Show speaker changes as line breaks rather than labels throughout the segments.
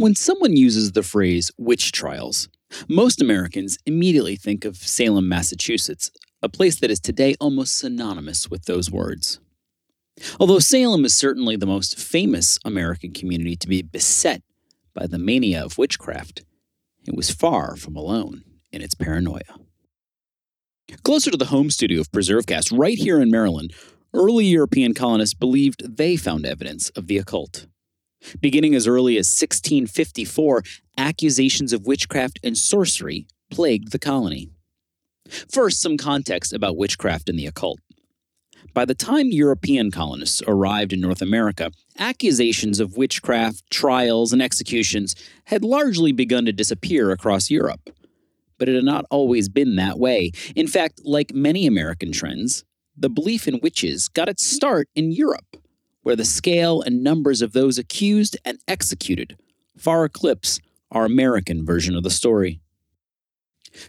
When someone uses the phrase witch trials, most Americans immediately think of Salem, Massachusetts, a place that is today almost synonymous with those words. Although Salem is certainly the most famous American community to be beset by the mania of witchcraft, it was far from alone in its paranoia. Closer to the home studio of PreserveCast, right here in Maryland, early European colonists believed they found evidence of the occult. Beginning as early as 1654, accusations of witchcraft and sorcery plagued the colony. First, some context about witchcraft and the occult. By the time European colonists arrived in North America, accusations of witchcraft, trials, and executions had largely begun to disappear across Europe. But it had not always been that way. In fact, like many American trends, the belief in witches got its start in Europe, where the scale and numbers of those accused and executed far eclipse our American version of the story.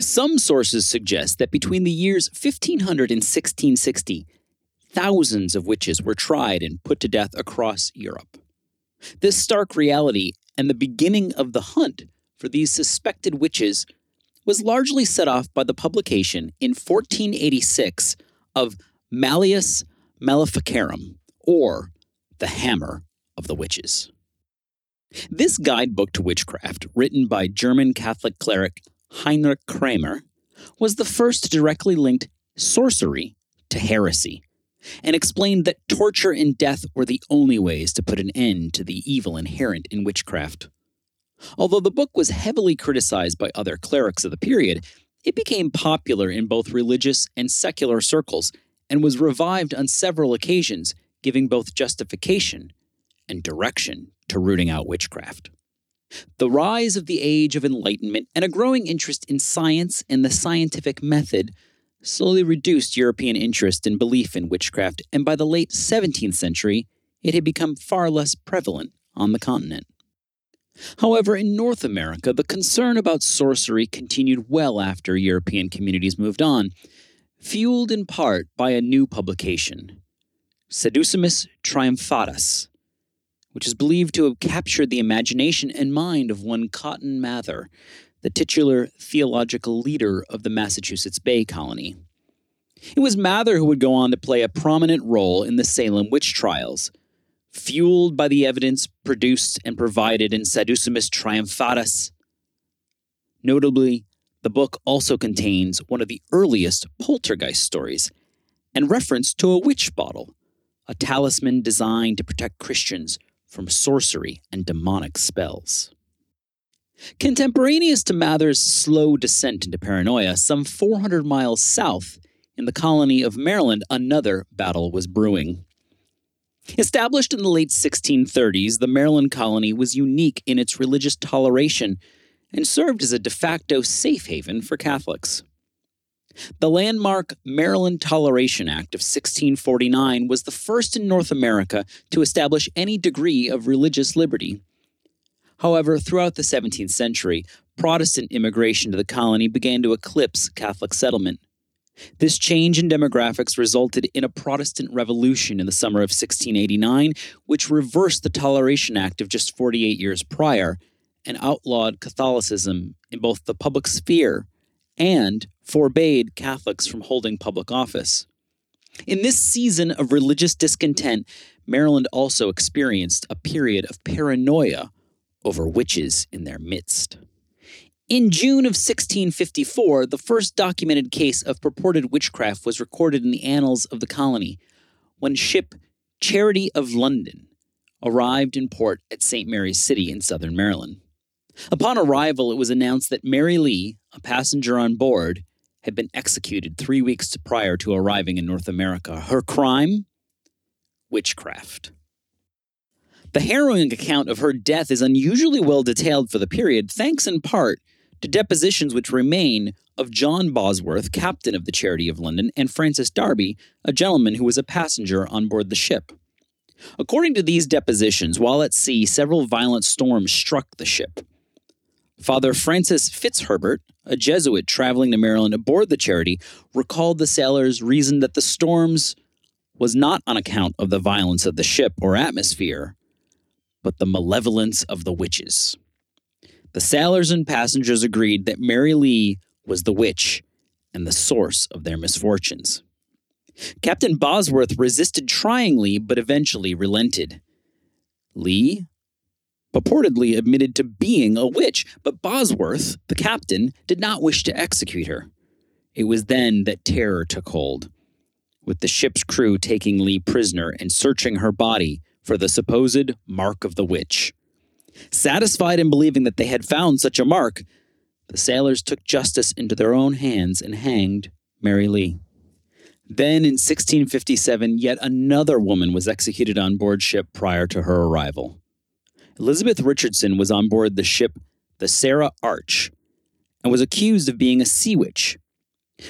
Some sources suggest that between the years 1500 and 1660, thousands of witches were tried and put to death across Europe. This stark reality and the beginning of the hunt for these suspected witches was largely set off by the publication in 1486 of Malleus Maleficarum, or The Hammer of the Witches. This guidebook to witchcraft, written by German Catholic cleric Heinrich Kramer, was the first to directly link sorcery to heresy and explained that torture and death were the only ways to put an end to the evil inherent in witchcraft. Although the book was heavily criticized by other clerics of the period, it became popular in both religious and secular circles and was revived on several occasions, giving both justification and direction to rooting out witchcraft. The rise of the Age of Enlightenment and a growing interest in science and the scientific method slowly reduced European interest and belief in witchcraft, and by the late 17th century, it had become far less prevalent on the continent. However, in North America, the concern about sorcery continued well after European communities moved on, fueled in part by a new publication, Saducismus Triumphatus, which is believed to have captured the imagination and mind of one Cotton Mather, the titular theological leader of the Massachusetts Bay Colony. It was Mather who would go on to play a prominent role in the Salem witch trials, fueled by the evidence produced and provided in Saducismus Triumphatus. Notably, the book also contains one of the earliest poltergeist stories and reference to a witch bottle, a talisman designed to protect Christians from sorcery and demonic spells. Contemporaneous to Mather's slow descent into paranoia, some 400 miles south, in the colony of Maryland, another battle was brewing. Established in the late 1630s, the Maryland colony was unique in its religious toleration and served as a de facto safe haven for Catholics. The landmark Maryland Toleration Act of 1649 was the first in North America to establish any degree of religious liberty However, throughout the 17th century, Protestant immigration to the colony began to eclipse Catholic settlement. This change in demographics resulted in a Protestant revolution in the summer of 1689, which reversed the Toleration Act of just 48 years prior and outlawed Catholicism in both the public sphere and forbade Catholics from holding public office. In this season of religious discontent, Maryland also experienced a period of paranoia over witches in their midst. In June of 1654, the first documented case of purported witchcraft was recorded in the annals of the colony when ship Charity of London arrived in port at St. Mary's City in southern Maryland. Upon arrival, it was announced that Mary Lee, a passenger on board, had been executed three weeks prior to arriving in North America. Her crime? Witchcraft. The harrowing account of her death is unusually well detailed for the period, thanks in part to depositions which remain of John Bosworth, captain of the Charity of London, and Francis Darby, a gentleman who was a passenger on board the ship. According to these depositions, while at sea, several violent storms struck the ship. Father Francis Fitzherbert, a Jesuit traveling to Maryland aboard the Charity, recalled the sailors reason that the storms was not on account of the violence of the ship or atmosphere, but the malevolence of the witches. The sailors and passengers agreed that Mary Lee was the witch and the source of their misfortunes. Captain Bosworth resisted tryingly, but eventually relented. Lee purportedly admitted to being a witch, but Bosworth, the captain, did not wish to execute her. It was then that terror took hold, with the ship's crew taking Lee prisoner and searching her body for the supposed mark of the witch. Satisfied in believing that they had found such a mark, the sailors took justice into their own hands and hanged Mary Lee. Then in 1657, yet another woman was executed on board ship prior to her arrival. Elizabeth Richardson was on board the ship the Sarah Arch and was accused of being a sea witch.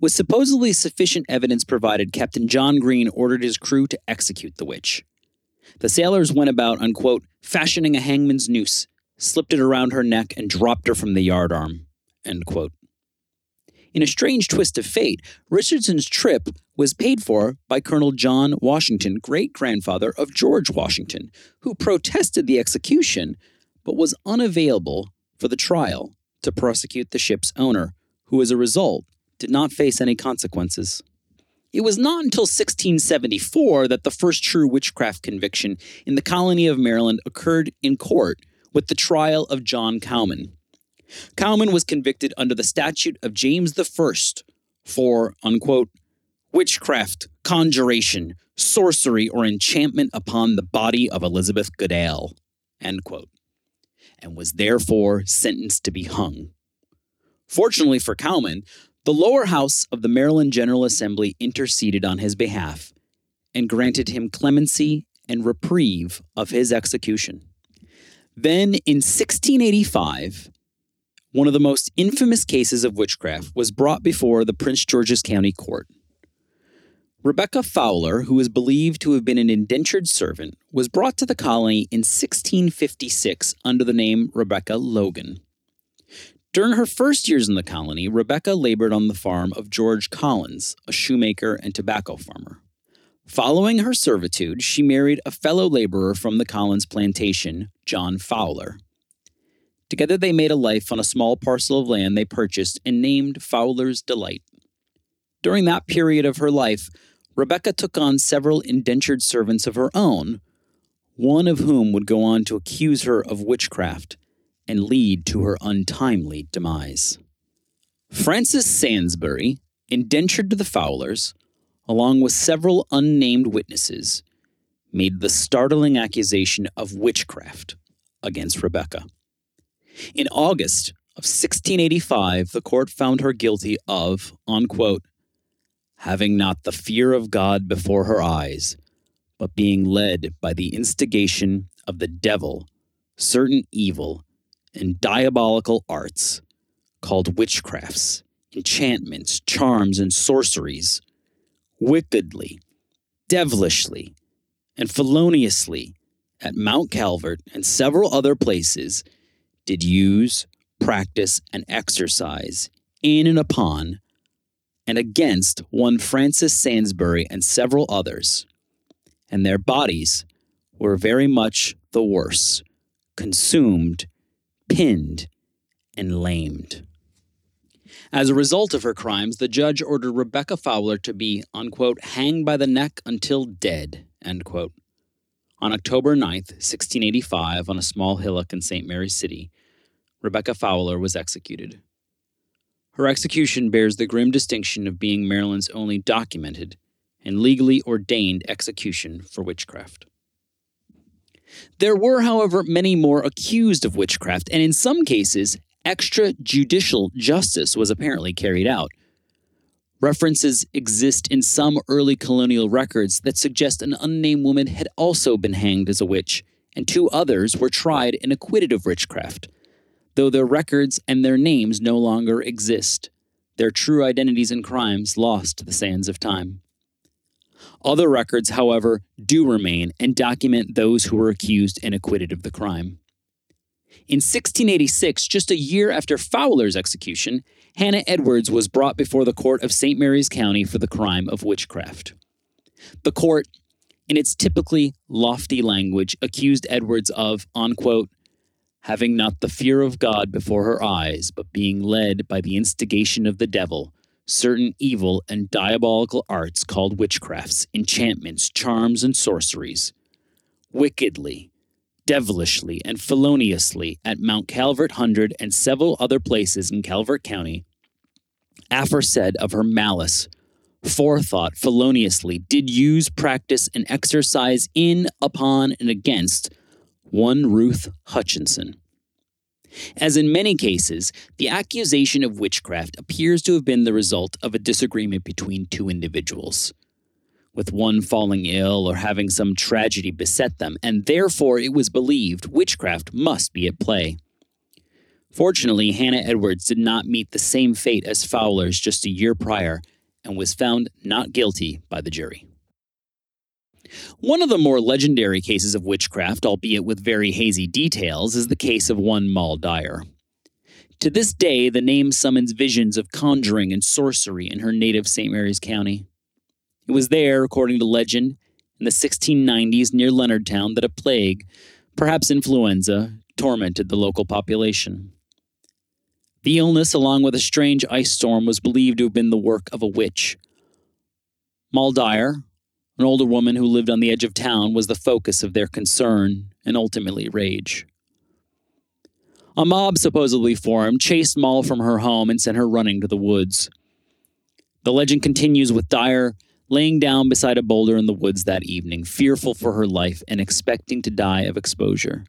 With supposedly sufficient evidence provided, Captain John Green ordered his crew to execute the witch. The sailors went about, unquote, fashioning a hangman's noose, slipped it around her neck, and dropped her from the yardarm. End quote. In a strange twist of fate, Richardson's trip was paid for by Colonel John Washington, great grandfather of George Washington, who protested the execution but was unavailable for the trial to prosecute the ship's owner, who as a result did not face any consequences. It was not until 1674 that the first true witchcraft conviction in the colony of Maryland occurred in court with the trial of John Cowman. Cowman was convicted under the statute of James I for, unquote, witchcraft, conjuration, sorcery, or enchantment upon the body of Elizabeth Goodale, end quote, and was therefore sentenced to be hung. Fortunately for Cowman, the lower house of the Maryland General Assembly interceded on his behalf and granted him clemency and reprieve of his execution. Then, in 1685, one of the most infamous cases of witchcraft was brought before the Prince George's County Court. Rebecca Fowler, who is believed to have been an indentured servant, was brought to the colony in 1656 under the name Rebecca Logan. During her first years in the colony, Rebecca labored on the farm of George Collins, a shoemaker and tobacco farmer. Following her servitude, she married a fellow laborer from the Collins plantation, John Fowler. Together they made a life on a small parcel of land they purchased and named Fowler's Delight. During that period of her life, Rebecca took on several indentured servants of her own, one of whom would go on to accuse her of witchcraft and lead to her untimely demise. Francis Sansbury, indentured to the Fowlers, along with several unnamed witnesses, made the startling accusation of witchcraft against Rebecca. In August of 1685, the court found her guilty of, unquote, having not the fear of God before her eyes, but being led by the instigation of the devil, certain evil and diabolical arts, called witchcrafts, enchantments, charms, and sorceries, wickedly, devilishly, and feloniously at Mount Calvert and several other places did use, practice, and exercise in and upon and against one Francis Sansbury and several others, and their bodies were very much the worse, consumed, pinned, and lamed. As a result of her crimes, the judge ordered Rebecca Fowler to be, unquote, hanged by the neck until dead, end quote. On October 9th, 1685, on a small hillock in St. Mary's City, Rebecca Fowler was executed. Her execution bears the grim distinction of being Maryland's only documented and legally ordained execution for witchcraft. There were, however, many more accused of witchcraft, and in some cases, extrajudicial justice was apparently carried out. References exist in some early colonial records that suggest an unnamed woman had also been hanged as a witch, and two others were tried and acquitted of witchcraft. Though their records and their names no longer exist, their true identities and crimes lost to the sands of time. Other records, however, do remain and document those who were accused and acquitted of the crime. In 1686, just a year after Fowler's execution, Hannah Edwards was brought before the court of St. Mary's County for the crime of witchcraft. The court, in its typically lofty language, accused Edwards of, unquote, having not the fear of God before her eyes, but being led by the instigation of the devil, certain evil and diabolical arts called witchcrafts, enchantments, charms, and sorceries, wickedly, devilishly, and feloniously at Mount Calvert Hundred and several other places in Calvert County, aforesaid of her malice, forethought, feloniously, did use, practice, and exercise in, upon, and against one Ruth Hutchinson. As in many cases, the accusation of witchcraft appears to have been the result of a disagreement between two individuals, with one falling ill or having some tragedy beset them, and therefore it was believed witchcraft must be at play. Fortunately, Hannah Edwards did not meet the same fate as Fowler's just a year prior and was found not guilty by the jury. One of the more legendary cases of witchcraft, albeit with very hazy details, is the case of one Moll Dyer. To this day, the name summons visions of conjuring and sorcery in her native St. Mary's County. It was there, according to legend, in the 1690s near Leonardtown that a plague, perhaps influenza, tormented the local population. The illness, along with a strange ice storm, was believed to have been the work of a witch. Dyer, an older woman who lived on the edge of town, was the focus of their concern and ultimately rage. A mob supposedly formed, chased Moll from her home, and sent her running to the woods. The legend continues with Dyer laying down beside a boulder in the woods that evening, fearful for her life and expecting to die of exposure.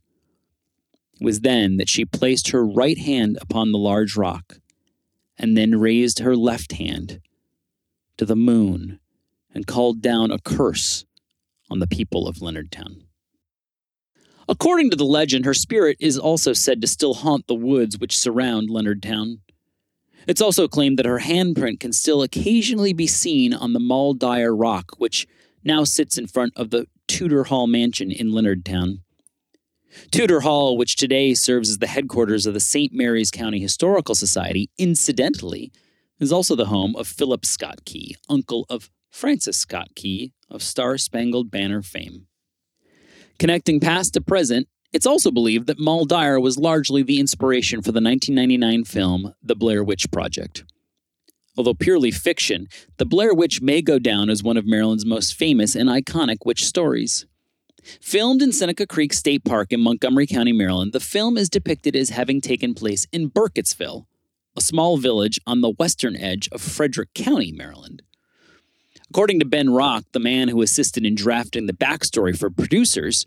It was then that she placed her right hand upon the large rock, and then raised her left hand to the moon and called down a curse on the people of Leonardtown. According to the legend, her spirit is also said to still haunt the woods which surround Leonardtown. It's also claimed that her handprint can still occasionally be seen on the Moll Dyer rock, which now sits in front of the Tudor Hall mansion in Leonardtown. Tudor Hall, which today serves as the headquarters of the St. Mary's County Historical Society, incidentally, is also the home of Philip Scott Key, uncle of Francis Scott Key of Star Spangled Banner fame. Connecting past to present, it's also believed that Moll Dyer was largely the inspiration for the 1999 film The Blair Witch Project. Although purely fiction, The Blair Witch may go down as one of Maryland's most famous and iconic witch stories. Filmed in Seneca Creek State Park in Montgomery County, Maryland, the film is depicted as having taken place in Burkittsville, a small village on the western edge of Frederick County, Maryland. According to Ben Rock, the man who assisted in drafting the backstory for producers,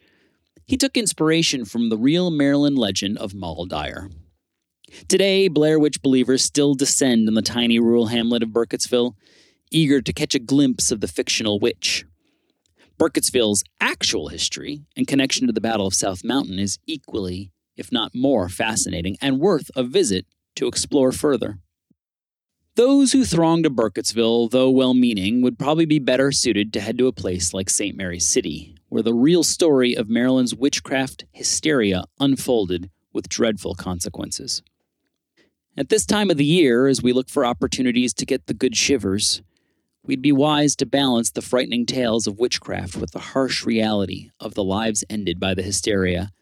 he took inspiration from the real Maryland legend of Moll Dyer. Today, Blair Witch believers still descend on the tiny rural hamlet of Burkittsville, eager to catch a glimpse of the fictional witch. Burkittsville's actual history and connection to the Battle of South Mountain is equally, if not more, fascinating and worth a visit to explore further. Those who thronged to Burkittsville, though well meaning, would probably be better suited to head to a place like St. Mary's City, where the real story of Maryland's witchcraft hysteria unfolded with dreadful consequences. At this time of the year, as we look for opportunities to get the good shivers, we'd be wise to balance the frightening tales of witchcraft with the harsh reality of the lives ended by the hysteria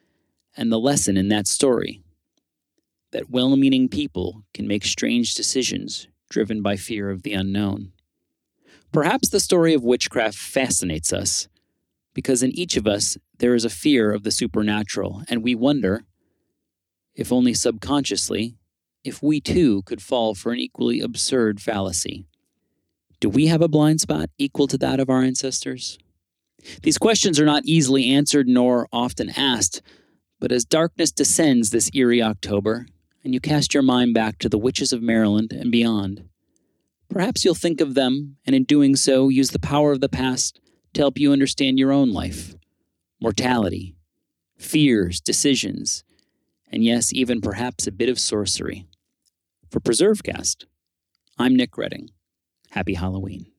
and the lesson in that story that well meaning people can make strange decisions driven by fear of the unknown. Perhaps the story of witchcraft fascinates us because in each of us there is a fear of the supernatural, and we wonder, if only subconsciously, if we too could fall for an equally absurd fallacy. Do we have a blind spot equal to that of our ancestors? These questions are not easily answered nor often asked, but as darkness descends this eerie October, and you cast your mind back to the witches of Maryland and beyond, perhaps you'll think of them, and in doing so, use the power of the past to help you understand your own life, mortality, fears, decisions, and yes, even perhaps a bit of sorcery. For PreserveCast, I'm Nick Redding. Happy Halloween.